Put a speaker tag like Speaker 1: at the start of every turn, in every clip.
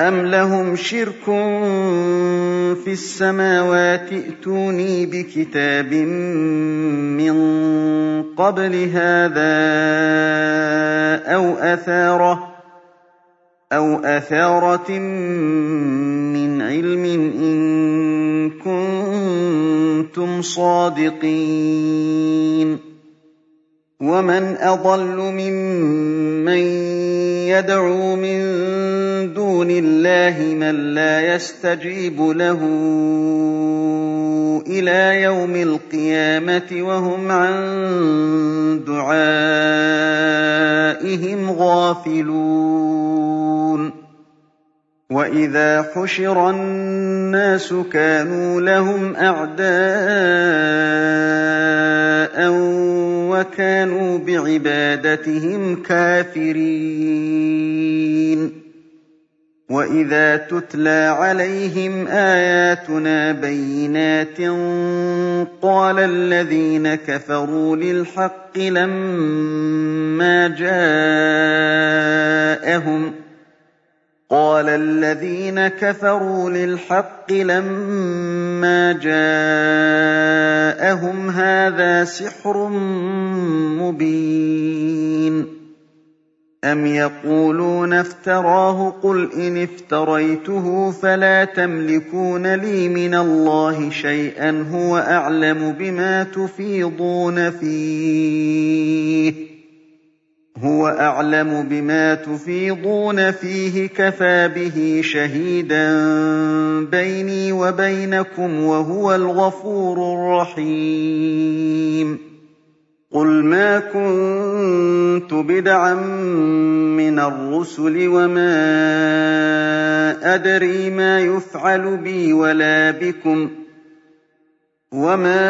Speaker 1: أَمْ لَهُمْ شِرْكٌ فِي السَّمَاوَاتِ ائْتُونِي بِكِتَابٍ مِّن قَبْلِ هَٰذَا أَوْ أَثَارَةٍ أَوْ أَثَارَةٍ مِّنْ عِلْمٍ إِن كُنتُمْ صَادِقِينَ وَمَنْ أَضَلُّ مِمَّن يَدْعُو مِن دُونِ اللَّهِ مَن لَّا يَسْتَجِيبُ لَهُ إِلَىٰ يَوْمِ الْقِيَامَةِ وَهُمْ عَن دُعَائِهِمْ غَافِلُونَ وَإِذَا حُشِرَ النَّاسُ كَانُوا لَهُمْ أَعْدَاءً وَكَانُوا بِعِبَادَتِهِمْ كَافِرِينَ وَإِذَا تُتْلَىٰ عَلَيْهِمْ آيَاتُنَا بَيِّنَاتٍ قَالَ الَّذِينَ كَفَرُوا لِلْحَقِّ لَمَّا جَاءَهُمْ قَالَ الَّذِينَ كَفَرُوا لِلْحَقِّ لَمَّا جَاءَهُمْ هَٰذَا سِحْرٌ مُّبِينٌ أَمْ يَقُولُونَ افْتَرَاهُ ۖ قُلْ إِنِ افْتَرَيْتُهُ فَلَا تَمْلِكُونَ لِي مِنَ اللَّهِ شَيْئًا ۖ هُوَ أَعْلَمُ بِمَا تُفِيضُونَ فِيهِ هو أعلم بما تفيضون فيه كفى به شهيدا بيني وبينكم وهو الغفور الرحيم قُلْ مَا كُنتُ بِدْعًا مِّنَ الرُّسُلِ وَمَا أَدْرِي مَا يُفْعَلُ بِي وَلَا بِكُمْ وَمَا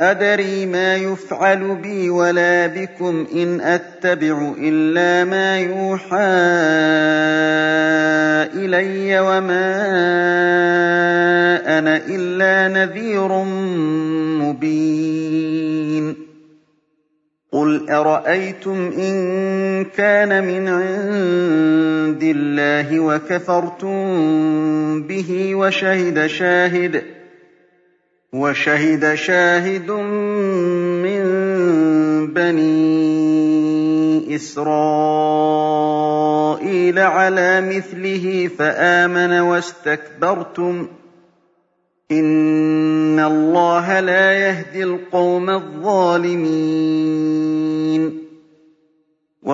Speaker 1: أدري ما يفعل بي ولا بكم إن أتبع إلا ما يوحى إلي وما أنا إلا نذير مبين قل أرأيتم إن كان من عند الله وكفرتم به وشهد شاهد وَشَهِدَ شَاهِدٌ مِّن بَنِي إِسْرَائِيلَ عَلَىٰ مِثْلِهِ فَآمَنَ وَاسْتَكْبَرْتُمْ ۖ إِنَّ اللَّهَ لَا يَهْدِي الْقَوْمَ الظَّالِمِينَ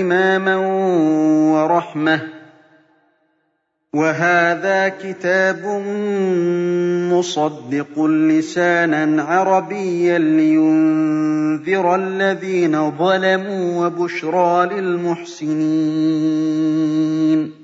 Speaker 1: إماما ورحمة وهذا كتاب مصدق لسانا عربيا لينذر الذين ظلموا وبشرى للمحسنين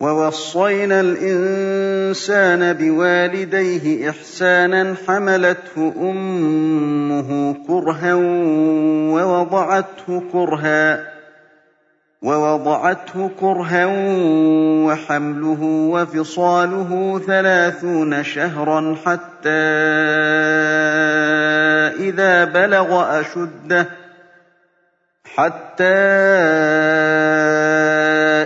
Speaker 1: ووصينا الإنسان بوالديه إحسانا حملته أمه كرها ووضعته كرها ووضعته كرها وحمله وفصاله ثلاثون شهرا حتى إذا بلغ أشده حتى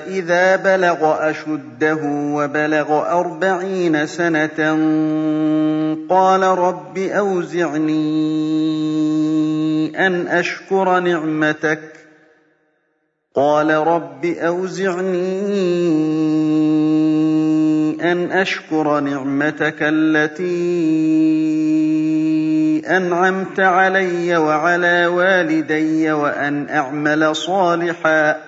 Speaker 1: فإذا بلغ أشده وبلغ أربعين سنة قال رب أوزعني أن أشكر نعمتك قال رب أوزعني أن أشكر نعمتك التي أنعمت علي وعلى والدي وأن أعمل صالحاً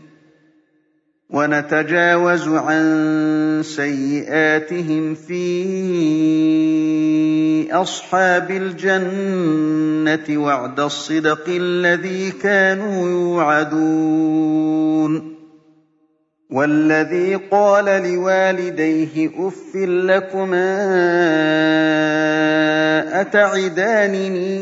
Speaker 1: ونتجاوز عن سيئاتهم في أصحاب الجنة وعد الصدق الذي كانوا يوعدون والذي قال لوالديه أف لكما أتعدانني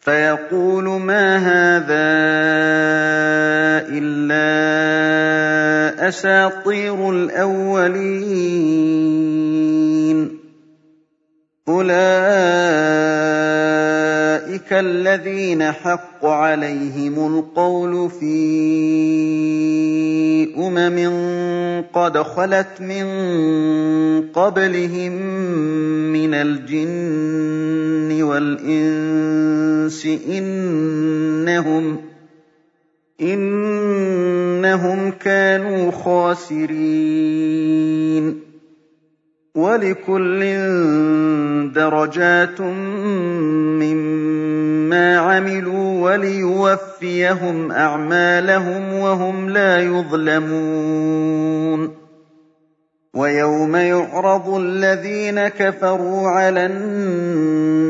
Speaker 1: فيقول ما هذا إلا أساطير الأولين أولئك الذين حق عليهم القول في أمم قد خلت من قبلهم من الجن والإنس إنهم إنهم كانوا خاسرين وَلِكُلٍّ دَرَجَاتٌ مِّمَّا عَمِلُوا وَلِيُوَفِّيَهُمْ أَعْمَالَهُمْ وَهُمْ لَا يُظْلَمُونَ وَيَوْمَ يُعْرَضُ الَّذِينَ كَفَرُوا عَلَى النَّارِ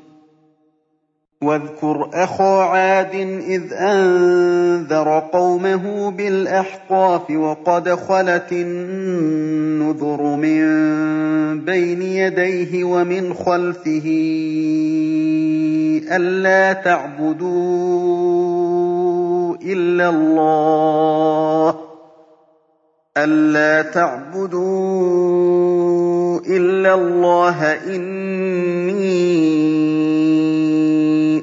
Speaker 1: واذكر أخا عاد إذ أنذر قومه بالأحقاف وقد خلت النذر من بين يديه ومن خلفه ألا تعبدوا إلا الله ألا تعبدوا إلا الله إني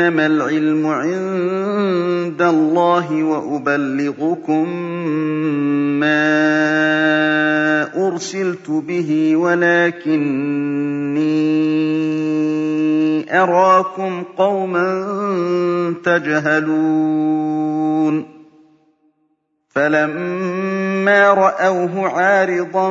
Speaker 1: إنما العلم عند الله وأبلغكم ما أرسلت به ولكني أراكم قوما تجهلون فلما رأوه عارضا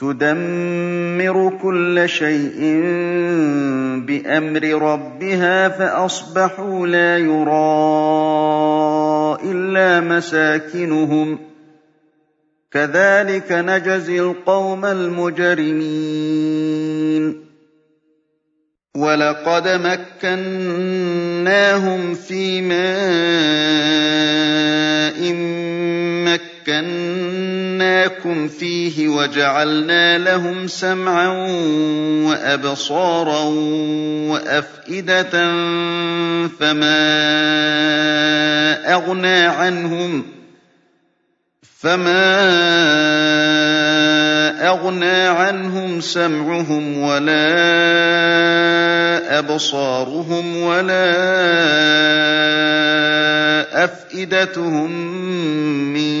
Speaker 1: تدمر كل شيء بأمر ربها فأصبحوا لا يرى إلا مساكنهم كذلك نجزي القوم المجرمين ولقد مكناهم في ماء مكنا مكناكم فيه وجعلنا لهم سمعا وأبصارا وأفئدة فما أغنى عنهم فما أغنى عنهم سمعهم ولا أبصارهم ولا أفئدتهم من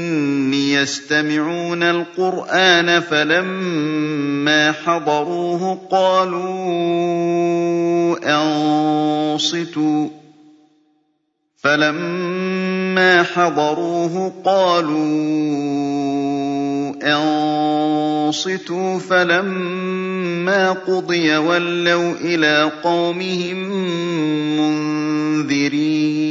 Speaker 1: إني يستمعون القرآن فلما حضروه قالوا أنصتوا فلما حضروه قالوا أنصتوا فلما قضي ولوا إلى قومهم منذرين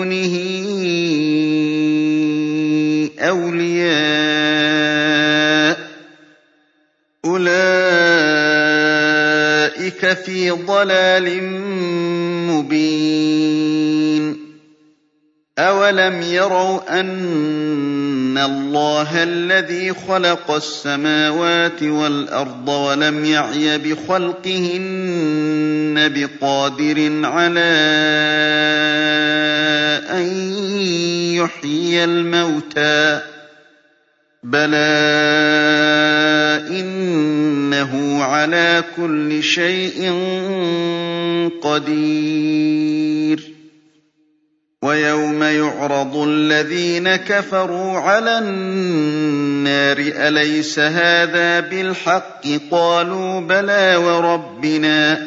Speaker 1: دونه أولياء أولئك في ضلال مبين أولم يروا أن الله الذي خلق السماوات والأرض ولم يعي بخلقهن إن بقادر على أن يحيي الموتى بلى إنه على كل شيء قدير ويوم يعرض الذين كفروا على النار أليس هذا بالحق قالوا بلى وربنا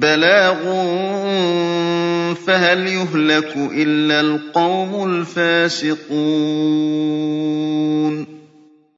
Speaker 1: بلاغ فهل يهلك إلا القوم الفاسقون